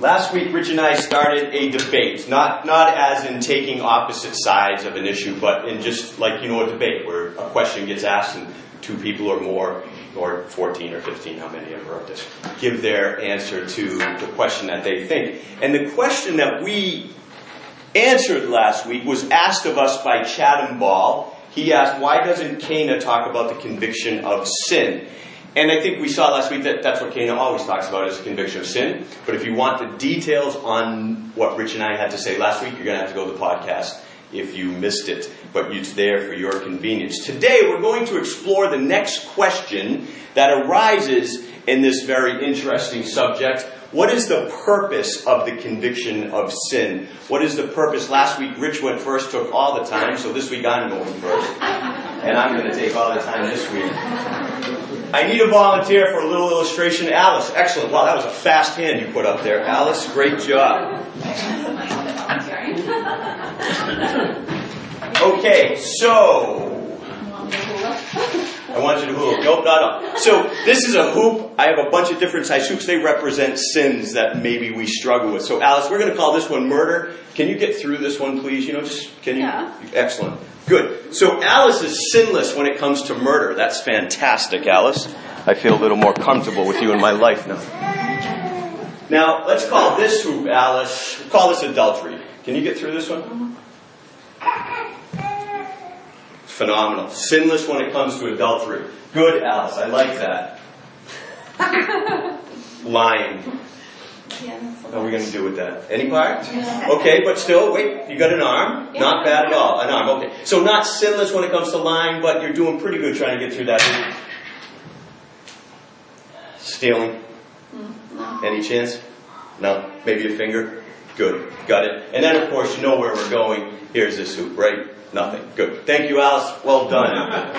Last week, Rich and I started a debate, not, not as in taking opposite sides of an issue, but in just like, you know, a debate where a question gets asked and two people or more, or 14 or 15, how many ever wrote this, give their answer to the question that they think. And the question that we answered last week was asked of us by Chatham Ball. He asked, why doesn't Cana talk about the conviction of sin? And I think we saw last week that that's what Cana always talks about is conviction of sin. But if you want the details on what Rich and I had to say last week, you're going to have to go to the podcast if you missed it. But it's there for your convenience. Today, we're going to explore the next question that arises in this very interesting subject. What is the purpose of the conviction of sin? What is the purpose? Last week, Rich went first, took all the time, so this week I'm going first. And I'm going to take all the time this week. I need a volunteer for a little illustration. Alice, excellent. Wow, that was a fast hand you put up there. Alice, great job. Okay, so I want you to hoop. Nope, not up. So this is a hoop. I have a bunch of different size hoops. They represent sins that maybe we struggle with. So Alice, we're going to call this one murder. Can you get through this one, please? You know, just can you? Yeah. Excellent. Good. So Alice is sinless when it comes to murder. That's fantastic, Alice. I feel a little more comfortable with you in my life now. Now let's call this hoop, Alice. Call this adultery. Can you get through this one? Uh-huh. Phenomenal. Sinless when it comes to adultery. Good, Alice. I like that. Lying. Yeah, What are we going to do with that? Any part? Okay, but still, wait, you got an arm? Yeah. Not bad at all. An arm, okay. So not sinless when it comes to lying, but you're doing pretty good trying to get through that. Stealing? No. Any chance? No? Maybe a finger? Good. Got it. And then, of course, you know where we're going. Here's this hoop, right? Nothing. Good. Thank you, Alice. Well done.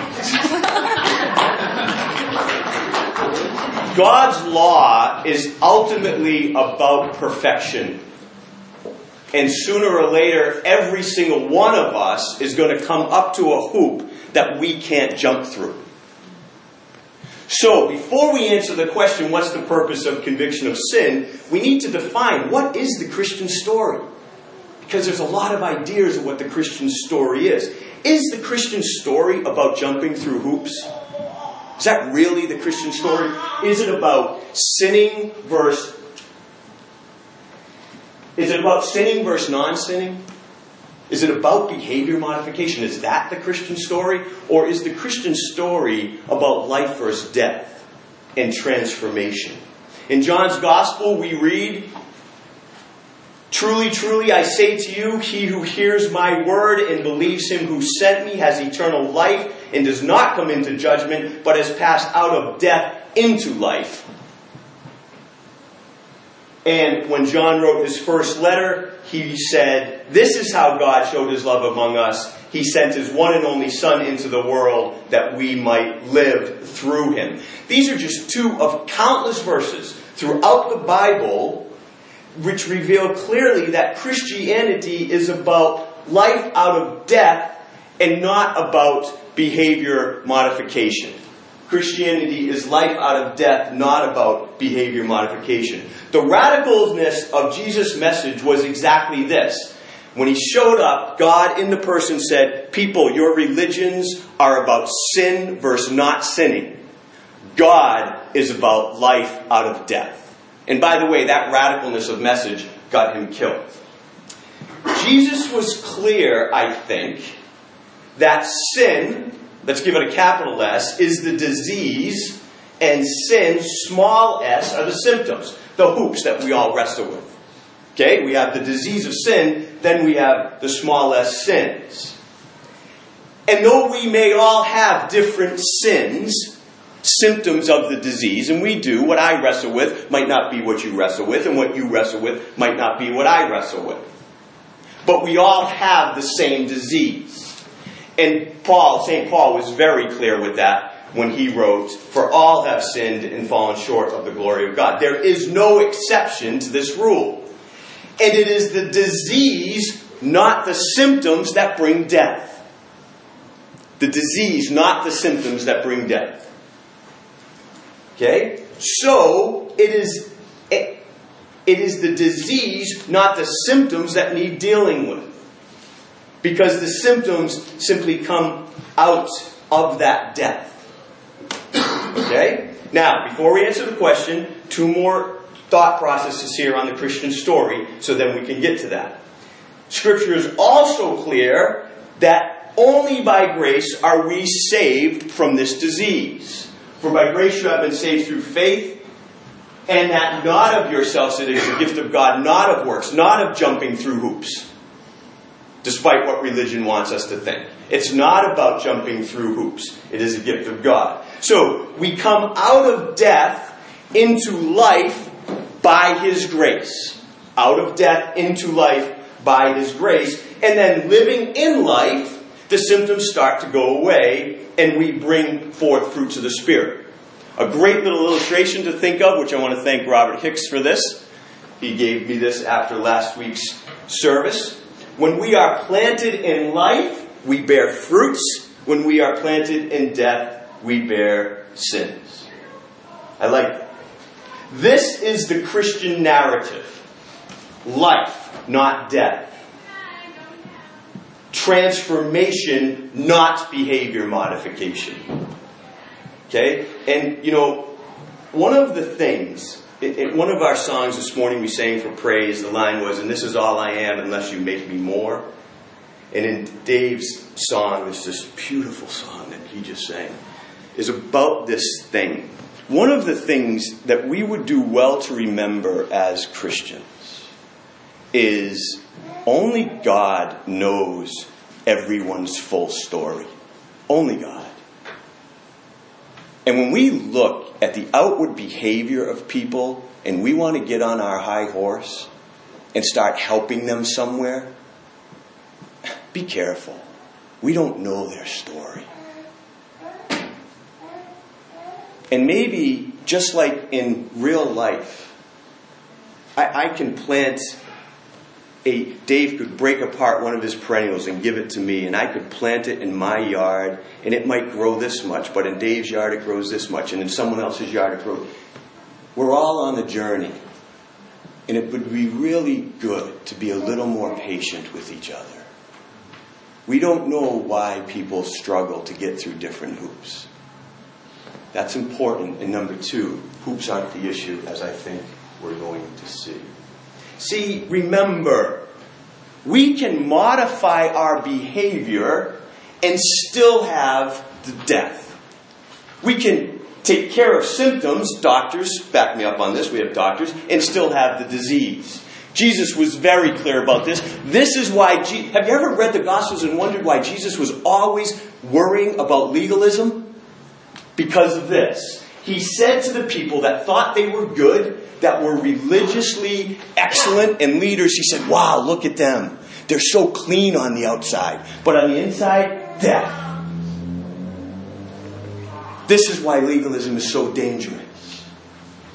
God's law is ultimately about perfection. And sooner or later, every single one of us is going to come up to a hoop that we can't jump through. So, before we answer the question, what's the purpose of conviction of sin, we need to define what is the Christian story? Because there's a lot of ideas of what the Christian story is. Is the Christian story about jumping through hoops? Is that really the Christian story? Is it about sinning versus Is it about sinning versus non-sinning? Is it about behavior modification? Is that the Christian story? Or is the Christian story about life versus death and transformation? In John's Gospel, we read, Truly, truly, I say to you, he who hears my word and believes him who sent me has eternal life and does not come into judgment, but has passed out of death into life. And when John wrote his first letter, he said, This is how God showed his love among us. He sent his one and only Son into the world that we might live through him. These are just two of countless verses throughout the Bible which reveal clearly that Christianity is about life out of death and not about behavior modification. Christianity is life out of death, not about behavior modification. The radicalness of Jesus' message was exactly this. When he showed up, God in the person said, People, your religions are about sin versus not sinning. God is about life out of death. And by the way, that radicalness of message got him killed. Jesus was clear, I think, that sin, let's give it a capital S, is the disease, and sin, small s, are the symptoms, the hoops that we all wrestle with. Okay, we have the disease of sin, then we have the small s sins. And though we may all have different sins, symptoms of the disease, and we do. What I wrestle with might not be what you wrestle with, and what you wrestle with might not be what I wrestle with. But we all have the same disease. And Paul, St. Paul, was very clear with that when he wrote, For all have sinned and fallen short of the glory of God. There is no exception to this rule. And it is the disease, not the symptoms, that bring death. The disease, not the symptoms, that bring death. Okay? So it is it, it is the disease, not the symptoms that need dealing with. Because the symptoms simply come out of that death. Okay? Now, before we answer the question, two more thought processes here on the Christian story, so then we can get to that. Scripture is also clear that only by grace are we saved from this disease. For by grace you have been saved through faith, and that not of yourselves, it is the gift of God, not of works, not of jumping through hoops, despite what religion wants us to think. It's not about jumping through hoops, it is a gift of God. So, we come out of death into life by His grace. Out of death into life by His grace. And then living in life, the symptoms start to go away and we bring forth fruits of the Spirit. A great little illustration to think of, which I want to thank Robert Hicks for this. He gave me this after last week's service. When we are planted in life, we bear fruits. When we are planted in death, we bear sins. I like that. This is the Christian narrative life, not death. Transformation, not behavior modification. Okay? And, you know, one of the things, in one of our songs this morning we sang for praise, the line was, and this is all I am unless you make me more. And in Dave's song, this this beautiful song that he just sang, is about this thing. One of the things that we would do well to remember as Christians is only God knows everyone's full story. Only God. And when we look at the outward behavior of people and we want to get on our high horse and start helping them somewhere, be careful. We don't know their story. And maybe, just like in real life, I, I can plant a, Dave could break apart one of his perennials and give it to me, and I could plant it in my yard, and it might grow this much, but in Dave's yard it grows this much, and in someone else's yard it grows. We're all on the journey, and it would be really good to be a little more patient with each other. We don't know why people struggle to get through different hoops. That's important. And number two, hoops aren't the issue, as I think we're going to see. See, remember, we can modify our behavior and still have the death. We can take care of symptoms, doctors back me up on this, we have doctors, and still have the disease. Jesus was very clear about this. This is why, Je- have you ever read the Gospels and wondered why Jesus was always worrying about legalism? Because of this. He said to the people that thought they were good, that were religiously excellent and leaders, he said, Wow, look at them. They're so clean on the outside, but on the inside, death. This is why legalism is so dangerous.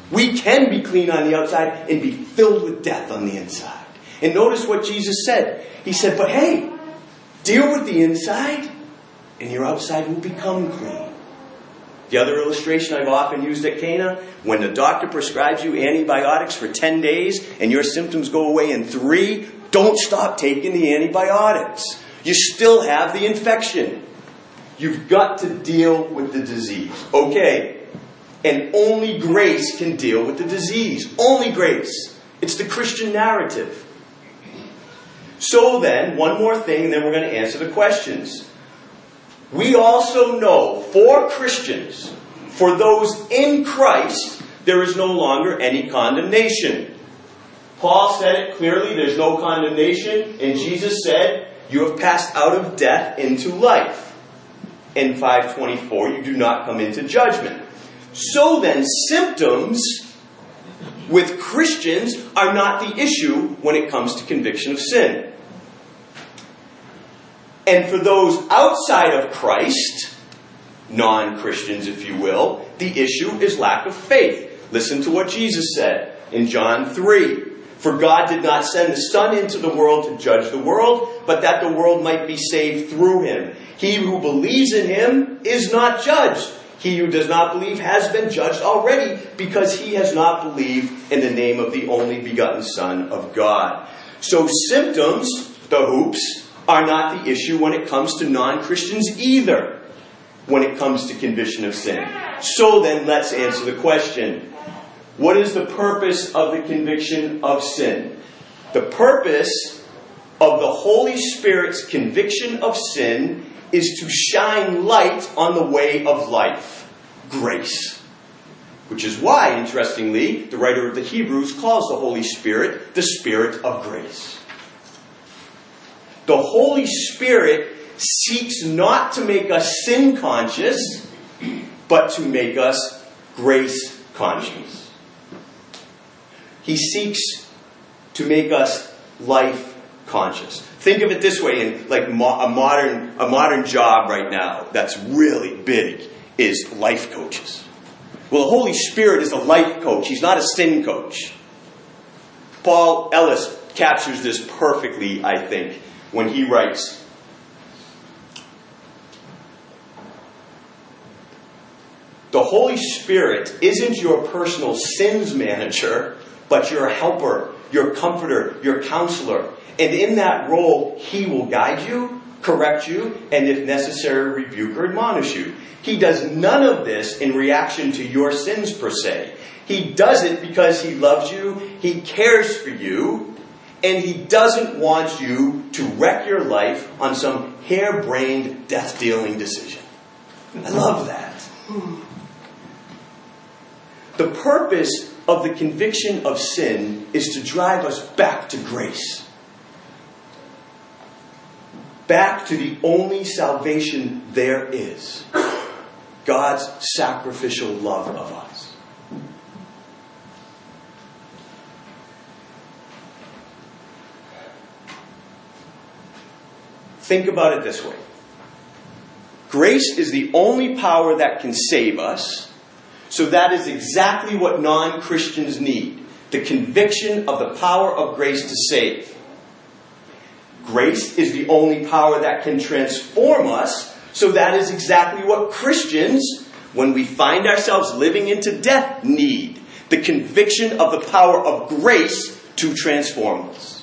We can be clean on the outside and be filled with death on the inside. And notice what Jesus said. He said, But hey, deal with the inside, and your outside will become clean. The other illustration I've often used at Cana when the doctor prescribes you antibiotics for 10 days and your symptoms go away in three, don't stop taking the antibiotics. You still have the infection. You've got to deal with the disease. Okay. And only grace can deal with the disease. Only grace. It's the Christian narrative. So then, one more thing, and then we're going to answer the questions. We also know for Christians, for those in Christ, there is no longer any condemnation. Paul said it clearly there's no condemnation, and Jesus said, You have passed out of death into life. In 524, you do not come into judgment. So then, symptoms with Christians are not the issue when it comes to conviction of sin. And for those outside of Christ, non Christians, if you will, the issue is lack of faith. Listen to what Jesus said in John 3. For God did not send the Son into the world to judge the world, but that the world might be saved through him. He who believes in him is not judged. He who does not believe has been judged already because he has not believed in the name of the only begotten Son of God. So symptoms, the hoops, are not the issue when it comes to non Christians either, when it comes to conviction of sin. So then let's answer the question what is the purpose of the conviction of sin? The purpose of the Holy Spirit's conviction of sin is to shine light on the way of life, grace. Which is why, interestingly, the writer of the Hebrews calls the Holy Spirit the Spirit of grace. The Holy Spirit seeks not to make us sin conscious, but to make us grace conscious. He seeks to make us life conscious. Think of it this way in like mo- a modern a modern job right now that's really big is life coaches. Well, the Holy Spirit is a life coach. He's not a sin coach. Paul Ellis captures this perfectly, I think, when he writes The Holy Spirit isn't your personal sins manager, but your helper, your comforter, your counselor. And in that role, He will guide you, correct you, and if necessary, rebuke or admonish you. He does none of this in reaction to your sins per se. He does it because He loves you, He cares for you, and He doesn't want you to wreck your life on some harebrained, death dealing decision. I love that. The purpose of the conviction of sin is to drive us back to grace. Back to the only salvation there is God's sacrificial love of us. Think about it this way. Grace is the only power that can save us. So that is exactly what non Christians need. The conviction of the power of grace to save. Grace is the only power that can transform us, so that is exactly what Christians, when we find ourselves living into death, need. The conviction of the power of grace to transform us.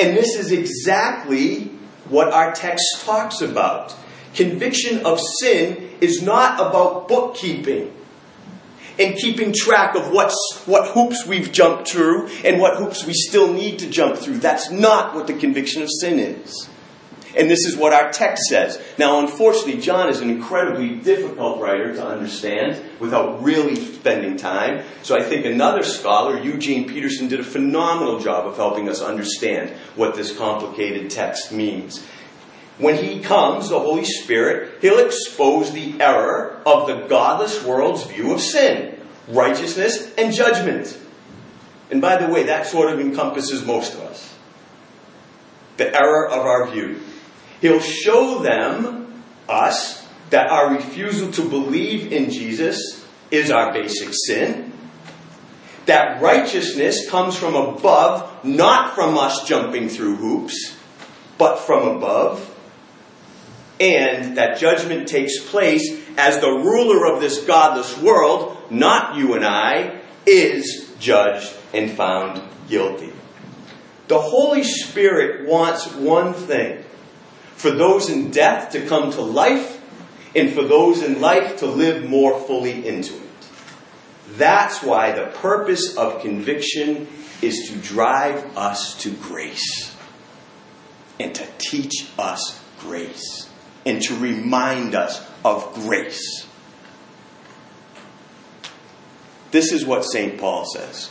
And this is exactly what our text talks about. Conviction of sin is not about bookkeeping and keeping track of what's, what hoops we've jumped through and what hoops we still need to jump through. That's not what the conviction of sin is. And this is what our text says. Now, unfortunately, John is an incredibly difficult writer to understand without really spending time. So I think another scholar, Eugene Peterson, did a phenomenal job of helping us understand what this complicated text means when he comes, the Holy Spirit, he'll expose the error of the godless world's view of sin, righteousness, and judgment. And by the way, that sort of encompasses most of us. The error of our view. He'll show them, us, that our refusal to believe in Jesus is our basic sin. That righteousness comes from above, not from us jumping through hoops, but from above and that judgment takes place as the ruler of this godless world, not you and I, is judged and found guilty. The Holy Spirit wants one thing for those in death to come to life, and for those in life to live more fully into it. That's why the purpose of conviction is to drive us to grace and to teach us grace and to remind us of grace. This is what St. Paul says.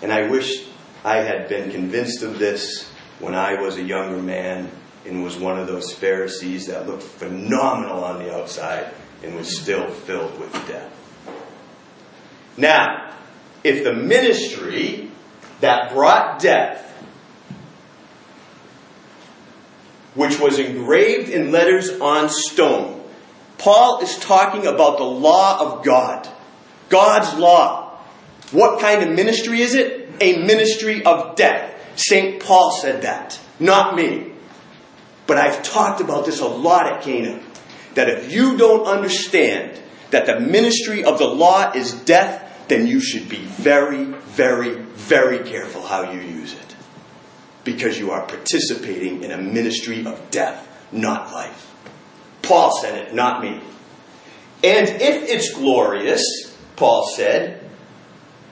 And I wish I had been convinced of this when I was a younger man and was one of those Pharisees that looked phenomenal on the outside and was still filled with death. Now, if the ministry that brought death which was engraved in letters on stone. Paul is talking about the law of God. God's law. What kind of ministry is it? A ministry of death. St. Paul said that, not me. But I've talked about this a lot at Cana. that if you don't understand that the ministry of the law is death, then you should be very, very, very careful how you use it. Because you are participating in a ministry of death, not life. Paul said it, not me. And if it's glorious, Paul said,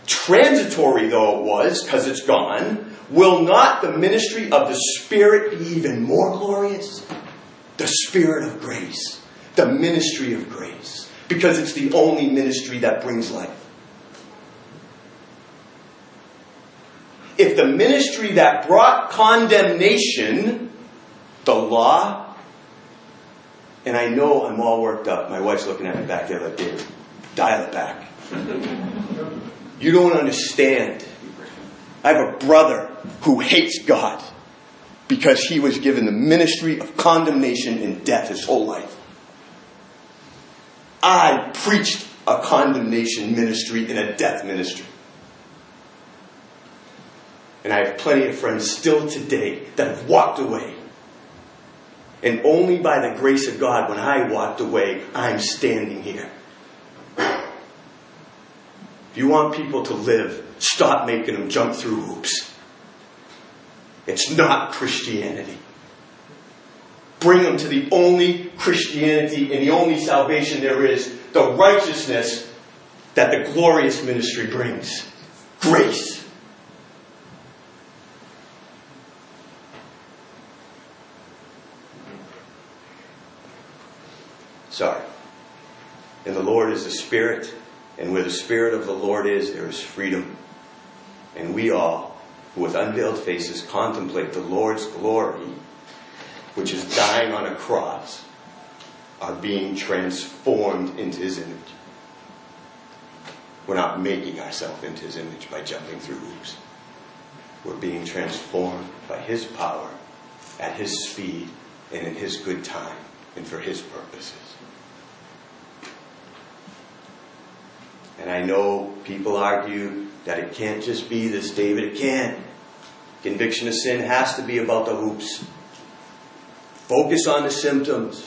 transitory though it was, because it's gone, will not the ministry of the Spirit be even more glorious? The Spirit of grace, the ministry of grace, because it's the only ministry that brings life. If the ministry that brought condemnation, the law, and I know I'm all worked up. My wife's looking at me back there like, David, dial it back. You don't understand. I have a brother who hates God because he was given the ministry of condemnation and death his whole life. I preached a condemnation ministry and a death ministry. And I have plenty of friends still today that have walked away. And only by the grace of God, when I walked away, I'm standing here. If you want people to live, stop making them jump through hoops. It's not Christianity. Bring them to the only Christianity and the only salvation there is, the righteousness that the glorious ministry brings. Grace. Sorry. And the Lord is the Spirit, and where the Spirit of the Lord is, there is freedom. And we all, who with unveiled faces contemplate the Lord's glory, which is dying on a cross, are being transformed into His image. We're not making ourselves into His image by jumping through hoops. We're being transformed by His power, at His speed, and in His good time, and for His purposes. And I know people argue that it can't just be this, David. It can't. Conviction of sin has to be about the hoops. Focus on the symptoms.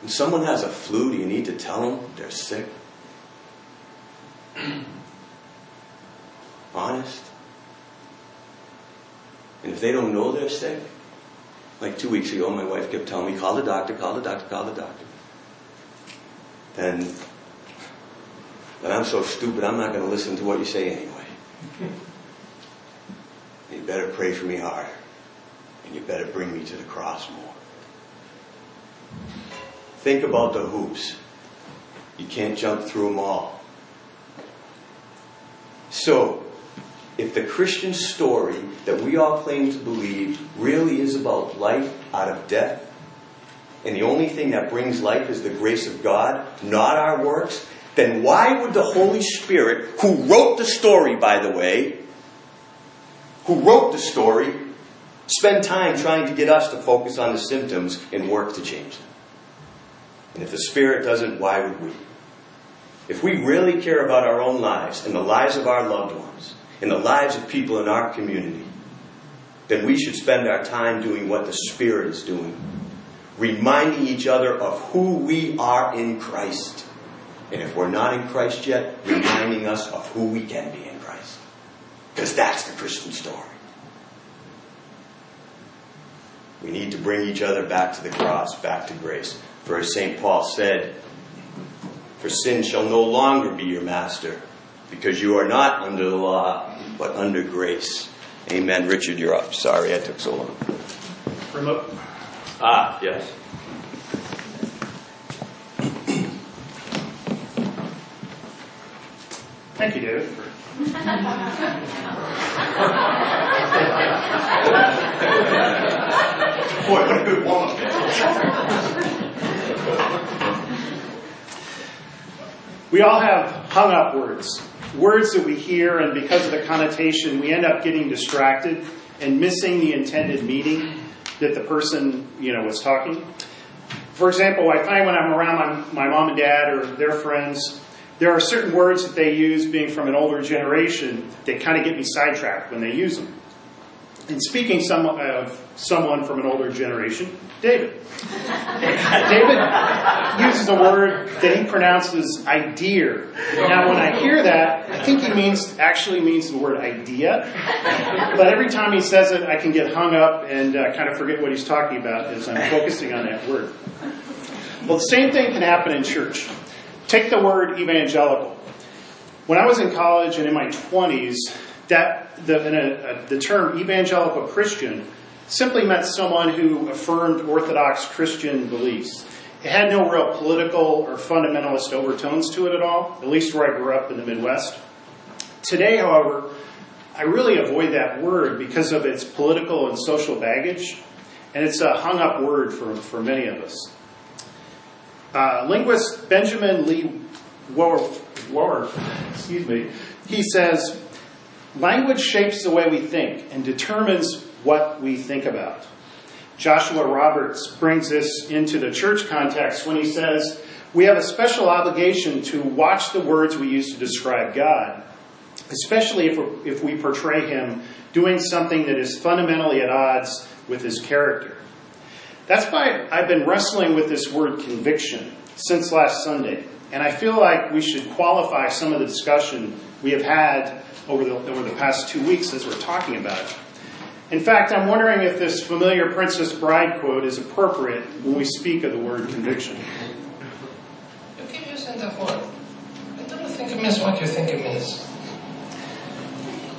When someone has a flu, do you need to tell them they're sick? Honest? And if they don't know they're sick, like two weeks ago, my wife kept telling me, call the doctor, call the doctor, call the doctor then, then I'm so stupid I'm not going to listen to what you say anyway. You better pray for me harder. And you better bring me to the cross more. Think about the hoops. You can't jump through them all. So, if the Christian story that we all claim to believe really is about life out of death, and the only thing that brings life is the grace of God, not our works, then why would the Holy Spirit, who wrote the story, by the way, who wrote the story, spend time trying to get us to focus on the symptoms and work to change them? And if the Spirit doesn't, why would we? If we really care about our own lives and the lives of our loved ones and the lives of people in our community, then we should spend our time doing what the Spirit is doing reminding each other of who we are in Christ. And if we're not in Christ yet, reminding us of who we can be in Christ. Because that's the Christian story. We need to bring each other back to the cross, back to grace. For as St. Paul said, For sin shall no longer be your master, because you are not under the law, but under grace. Amen. Richard, you're up. Sorry I took so long. Remote. Ah, yes. Thank you, David. Boy, what a good woman. we all have hung up words, words that we hear, and because of the connotation, we end up getting distracted and missing the intended meaning that the person, you know, was talking. For example, I find when I'm around my, my mom and dad or their friends, there are certain words that they use being from an older generation that kind of get me sidetracked when they use them. And speaking some, of someone from an older generation, David. David uses a word that he pronounces idea. Now, when I hear that, I think he means actually means the word idea. But every time he says it, I can get hung up and uh, kind of forget what he's talking about as I'm focusing on that word. Well, the same thing can happen in church. Take the word evangelical. When I was in college and in my 20s, that a, the term evangelical Christian simply meant someone who affirmed Orthodox Christian beliefs. It had no real political or fundamentalist overtones to it at all, at least where I grew up in the Midwest. Today, however, I really avoid that word because of its political and social baggage, and it's a hung up word for, for many of us. Uh, linguist Benjamin Lee Whorf, excuse me, he says, Language shapes the way we think and determines what we think about. Joshua Roberts brings this into the church context when he says, We have a special obligation to watch the words we use to describe God, especially if, if we portray Him doing something that is fundamentally at odds with His character. That's why I've been wrestling with this word conviction since last Sunday, and I feel like we should qualify some of the discussion we have had over the, over the past two weeks as we're talking about it. In fact, I'm wondering if this familiar Princess Bride quote is appropriate when we speak of the word conviction. You keep using that word. I don't think it means what you think it means.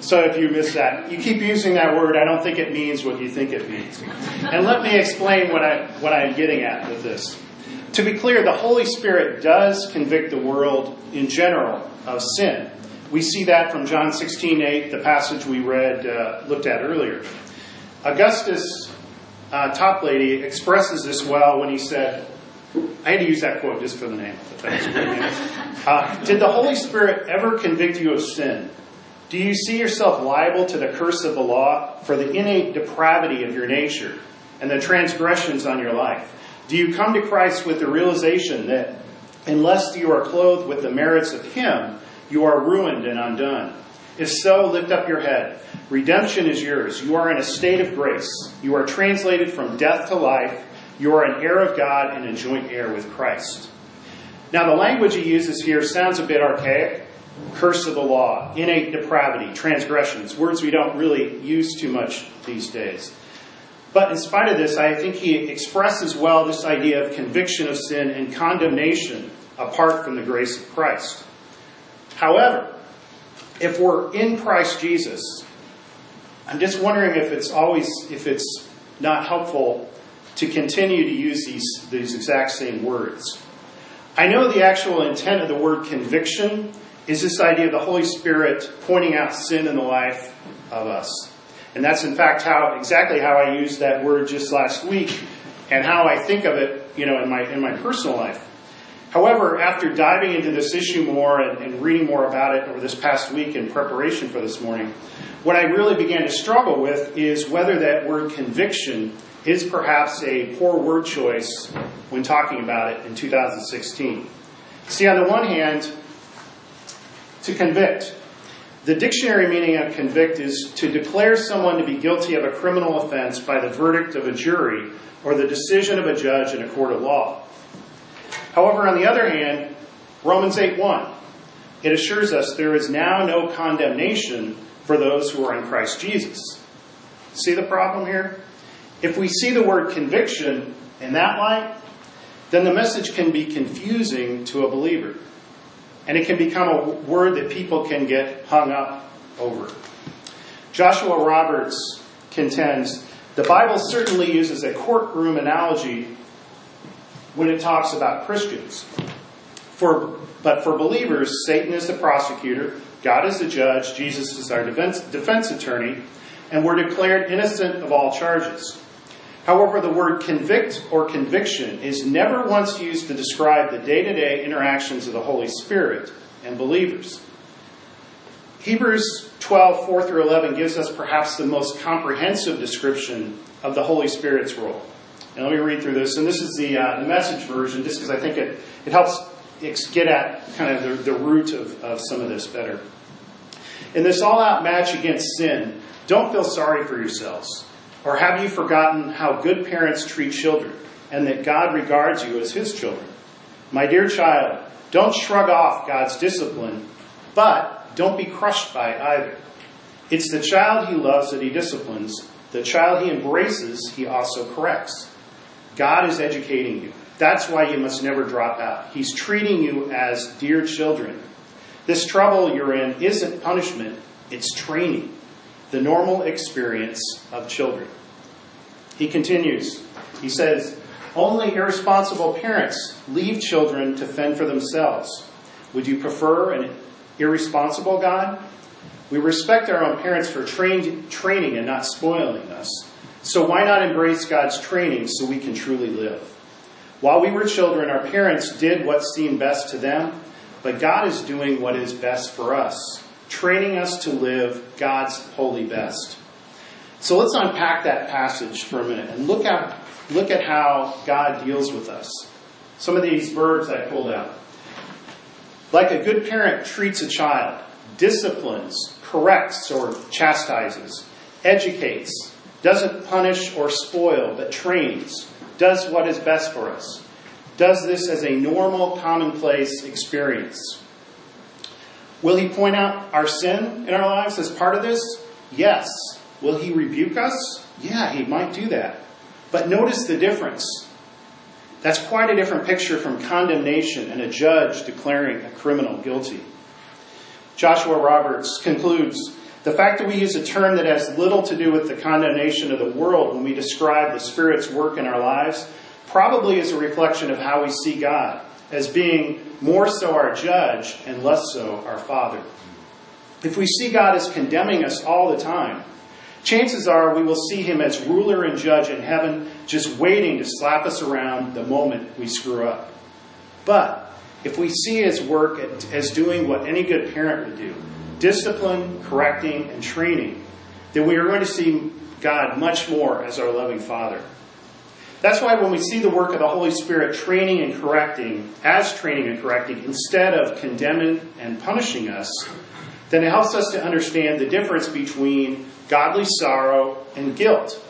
So if you miss that, you keep using that word, I don't think it means what you think it means. And let me explain what, I, what I'm getting at with this. To be clear, the Holy Spirit does convict the world in general of sin. We see that from John 16 8, the passage we read, uh, looked at earlier. Augustus uh, Toplady expresses this well when he said, I had to use that quote just for the name. Uh, Did the Holy Spirit ever convict you of sin? Do you see yourself liable to the curse of the law for the innate depravity of your nature and the transgressions on your life? Do you come to Christ with the realization that unless you are clothed with the merits of Him, you are ruined and undone. If so, lift up your head. Redemption is yours. You are in a state of grace. You are translated from death to life. You are an heir of God and a joint heir with Christ. Now, the language he uses here sounds a bit archaic. Curse of the law, innate depravity, transgressions, words we don't really use too much these days. But in spite of this, I think he expresses well this idea of conviction of sin and condemnation apart from the grace of Christ. However, if we're in Christ Jesus, I'm just wondering if it's always if it's not helpful to continue to use these these exact same words. I know the actual intent of the word conviction is this idea of the Holy Spirit pointing out sin in the life of us. And that's in fact how exactly how I used that word just last week and how I think of it, you know, in my in my personal life. However, after diving into this issue more and, and, reading more about it over this past week in preparation for this morning, what I really began to struggle with is whether that word conviction is perhaps a poor word choice when talking about it in 2016. See, on the one hand, to convict. The dictionary meaning of convict is to declare someone to be guilty of a criminal offense by the verdict of a jury or the decision of a judge in a court of law. However, on the other hand, Romans 8:1, it assures us there is now no condemnation for those who are in Christ Jesus. See the problem here? If we see the word conviction in that light, then the message can be confusing to a believer. And it can become a word that people can get hung up over. Joshua Roberts contends the Bible certainly uses a courtroom analogy when it talks about Christians. For, but for believers, Satan is the prosecutor, God is the judge, Jesus is our defense, defense attorney, and we're declared innocent of all charges. However, the word convict or conviction is never once used to describe the day to day interactions of the Holy Spirit and believers. Hebrews 12, 4 through 11 gives us perhaps the most comprehensive description of the Holy Spirit's role. And let me read through this. And this is the, uh, the message version, just because I think it, it helps get at kind of the, the root of, of some of this better. In this all out match against sin, Don't feel sorry for yourselves. Or have you forgotten how good parents treat children and that God regards you as his children? My dear child, don't shrug off God's discipline, but don't be crushed by it either. It's the child he loves that he disciplines. The child he embraces, he also corrects. God is educating you. That's why you must never drop out. He's treating you as dear children. This trouble you're in isn't punishment, it's training, the normal experience of children. He continues. He says, Only irresponsible parents leave children to fend for themselves. Would you prefer an irresponsible God? We respect our own parents for train, training and not spoiling us. So why not embrace God's training so we can truly live? While we were children, our parents did what seemed best to them, but God is doing what is best for us, training us to live God's holy best. So let's unpack that passage for a minute and look at, look at how God deals with us. Some of these verbs I pulled out. Like a good parent treats a child, disciplines, corrects or chastises, educates, doesn't punish or spoil, but trains, does what is best for us, does this as a normal, commonplace experience. Will he point out our sin in our lives as part of this? Yes. Will he rebuke us? Yeah, he might do that. But notice the difference. That's quite a different picture from condemnation and a judge declaring a criminal guilty. Joshua Roberts concludes the fact that we use a term that has little to do with the condemnation of the world when we describe the Spirit's work in our lives probably is a reflection of how we see God as being more so our judge and less so our Father. If we see God as condemning us all the time, chances are we will see him as ruler and judge in heaven, just waiting to slap us around the moment we screw up. But if we see his work as doing what any good parent would do discipline, correcting, and training then we are going to see God much more as our loving Father. That's why when we see the work of the Holy Spirit training and correcting, as training and correcting, instead of condemning and punishing us, then it helps us to understand the difference between godly sorrow and guilt.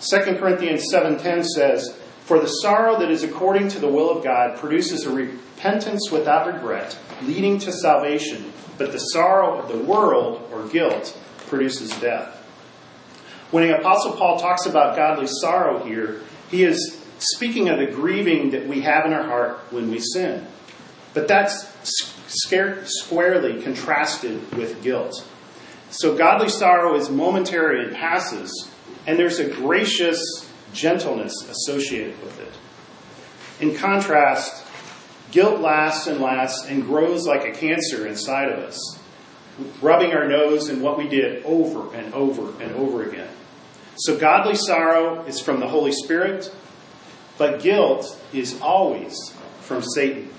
2 Corinthians 7:10 says, "For the sorrow that is according to the will of God produces a repentance without regret, leading to salvation, but the sorrow of the world or guilt produces death." When the apostle Paul talks about godly sorrow here, he is speaking of the grieving that we have in our heart when we sin. But that's squarely contrasted with guilt. So godly sorrow is momentary and passes, and there's a gracious gentleness associated with it. In contrast, guilt lasts and lasts and grows like a cancer inside of us, rubbing our nose in what we did over and over and over again. So godly sorrow is from the Holy Spirit, but guilt is always from Satan.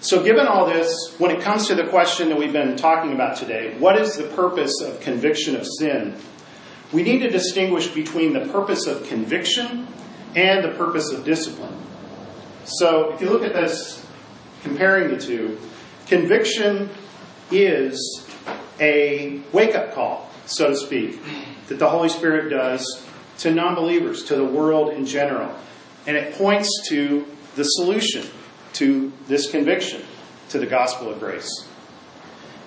So, given all this, when it comes to the question that we've been talking about today, what is the purpose of conviction of sin? We need to distinguish between the purpose of conviction and the purpose of discipline. So, if you look at this, comparing the two, conviction is a wake up call, so to speak, that the Holy Spirit does to non believers, to the world in general. And it points to the solution to this conviction, to the gospel of grace.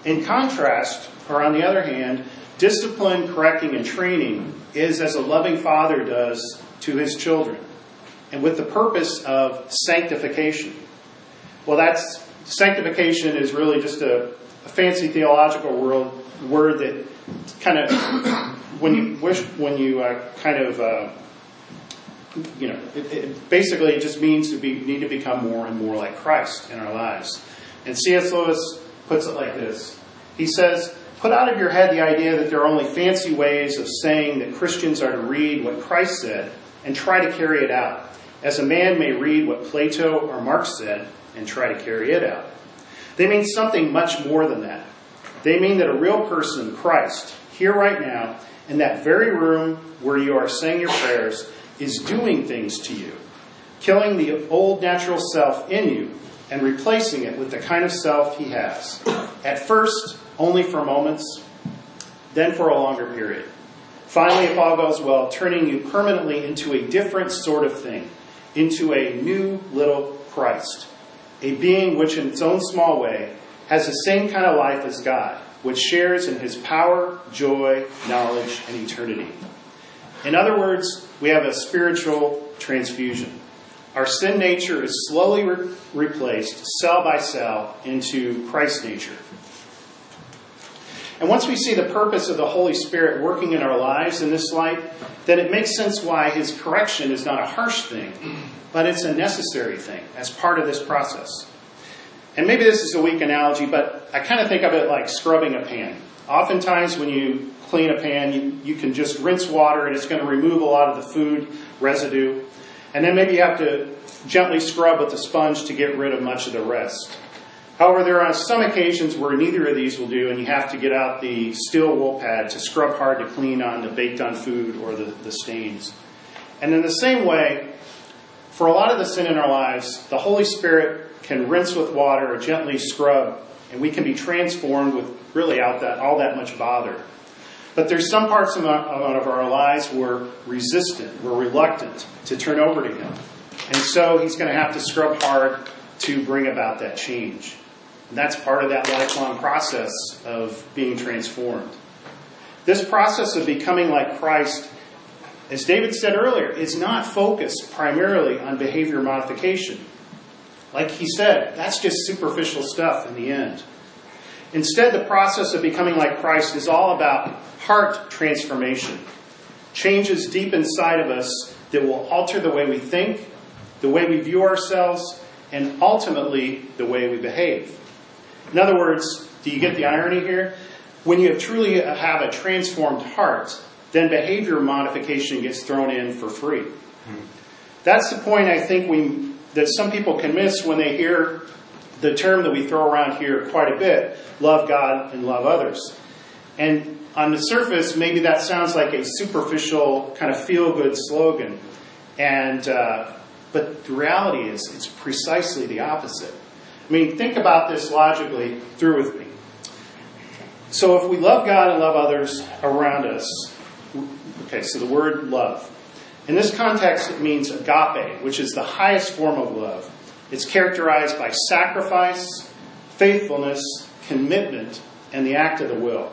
In contrast, or on the other hand, discipline, correcting, and training is as a loving father does to his children, and with the purpose of sanctification. Well, that's sanctification is really just a, a fancy theological world, word that kind of when you wish when you uh, kind of uh, you know, it, it basically it just means to be need to become more and more like Christ in our lives. And C.S. Lewis puts it like this. He says, "Put out of your head the idea that there are only fancy ways of saying that Christians are to read what Christ said and try to carry it out, as a man may read what Plato or Marx said and try to carry it out. They mean something much more than that. They mean that a real person, Christ, here right now, in that very room where you are saying your prayers, is doing things to you, killing the old natural self in you and replacing it with the kind of self he has. At first, only for moments, then for a longer period. Finally, if all goes well, turning you permanently into a different sort of thing, into a new little Christ, a being which, in its own small way, has the same kind of life as God, which shares in his power, joy, knowledge, and eternity. In other words, we have a spiritual transfusion. Our sin nature is slowly re- replaced, cell by cell, into Christ's nature. And once we see the purpose of the Holy Spirit working in our lives in this light, then it makes sense why his correction is not a harsh thing, but it's a necessary thing as part of this process. And maybe this is a weak analogy, but I kind of think of it like scrubbing a pan. Oftentimes, when you clean a pan, you, you can just rinse water and it's going to remove a lot of the food residue. And then maybe you have to gently scrub with a sponge to get rid of much of the rest. However, there are some occasions where neither of these will do, and you have to get out the steel wool pad to scrub hard to clean on the baked on food or the, the stains. And in the same way, for a lot of the sin in our lives, the Holy Spirit can rinse with water or gently scrub, and we can be transformed with really out that all that much bother. But there's some parts of our lives we're resistant, we're reluctant to turn over to Him. And so He's going to have to scrub hard to bring about that change. That's part of that lifelong process of being transformed. This process of becoming like Christ, as David said earlier, is not focused primarily on behavior modification. Like he said, that's just superficial stuff in the end. Instead, the process of becoming like Christ is all about heart transformation. Changes deep inside of us that will alter the way we think, the way we view ourselves, and ultimately the way we behave. In other words, do you get the irony here? When you truly have a transformed heart, then behavior modification gets thrown in for free. That's the point I think we that some people can miss when they hear the term that we throw around here quite a bit, love God and love others. And on the surface, maybe that sounds like a superficial kind of feel-good slogan. And uh, but the reality is, it's precisely the opposite. I mean, think about this logically through with me. So, if we love God and love others around us, okay, so the word love. In this context, it means agape, which is the highest form of love. It's characterized by sacrifice, faithfulness, commitment, and the act of the will.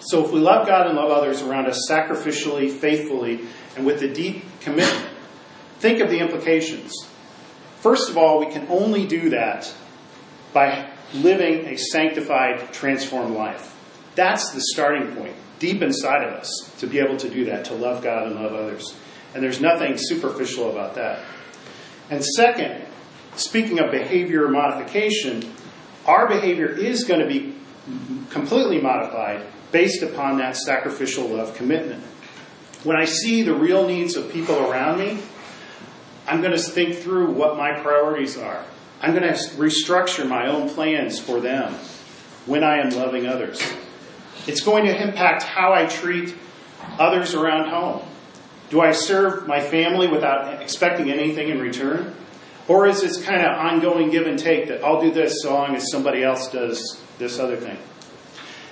So, if we love God and love others around us sacrificially, faithfully, and with a deep commitment, think of the implications. First of all, we can only do that by living a sanctified, transformed life. That's the starting point, deep inside of us, to be able to do that, to love God and love others. And there's nothing superficial about that. And second, speaking of behavior modification, our behavior is going to be completely modified based upon that sacrificial love commitment. When I see the real needs of people around me, I'm going to think through what my priorities are. I'm going to restructure my own plans for them when I am loving others. It's going to impact how I treat others around home. Do I serve my family without expecting anything in return? Or is this kind of ongoing give and take that I'll do this so long as somebody else does this other thing?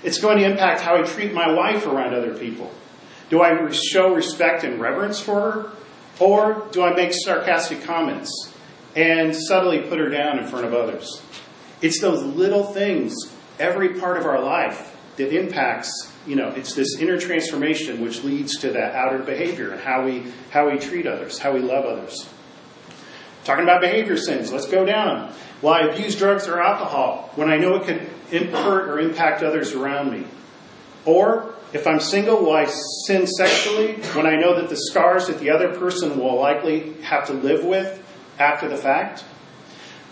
It's going to impact how I treat my wife around other people. Do I show respect and reverence for her? Or do I make sarcastic comments and subtly put her down in front of others? It's those little things, every part of our life, that impacts, you know, it's this inner transformation which leads to that outer behavior and how we, how we treat others, how we love others. Talking about behavior sins, let's go down. Will I abuse drugs or alcohol when I know it could hurt or impact others around me? Or if I'm single, will I sin sexually when I know that the scars that the other person will likely have to live with after the fact?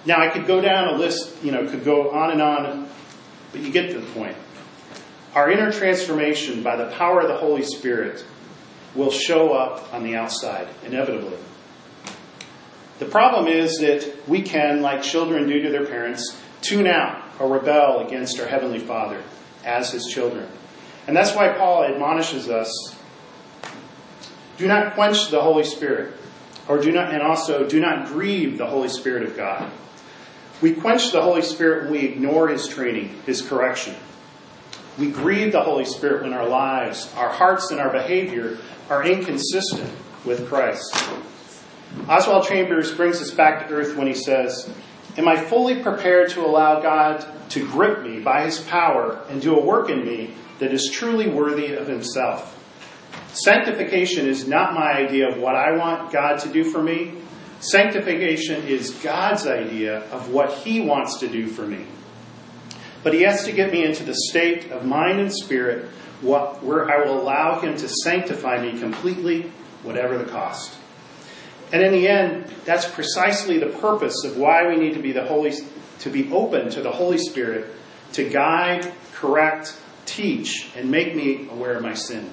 Now, I could go down a list, you know, could go on and on, but you get to the point. Our inner transformation by the power of the Holy Spirit will show up on the outside, inevitably. The problem is that we can, like children do to their parents, tune out or rebel against our Heavenly Father as His children. And that's why Paul admonishes us do not quench the Holy Spirit, or do not, and also do not grieve the Holy Spirit of God. We quench the Holy Spirit when we ignore his training, his correction. We grieve the Holy Spirit when our lives, our hearts, and our behavior are inconsistent with Christ. Oswald Chambers brings us back to earth when he says, Am I fully prepared to allow God to grip me by his power and do a work in me that is truly worthy of himself? Sanctification is not my idea of what I want God to do for me. Sanctification is God's idea of what he wants to do for me. But he has to get me into the state of mind and spirit where I will allow him to sanctify me completely, whatever the cost. And in the end, that's precisely the purpose of why we need to be the Holy to be open to the Holy Spirit to guide, correct, teach, and make me aware of my sin.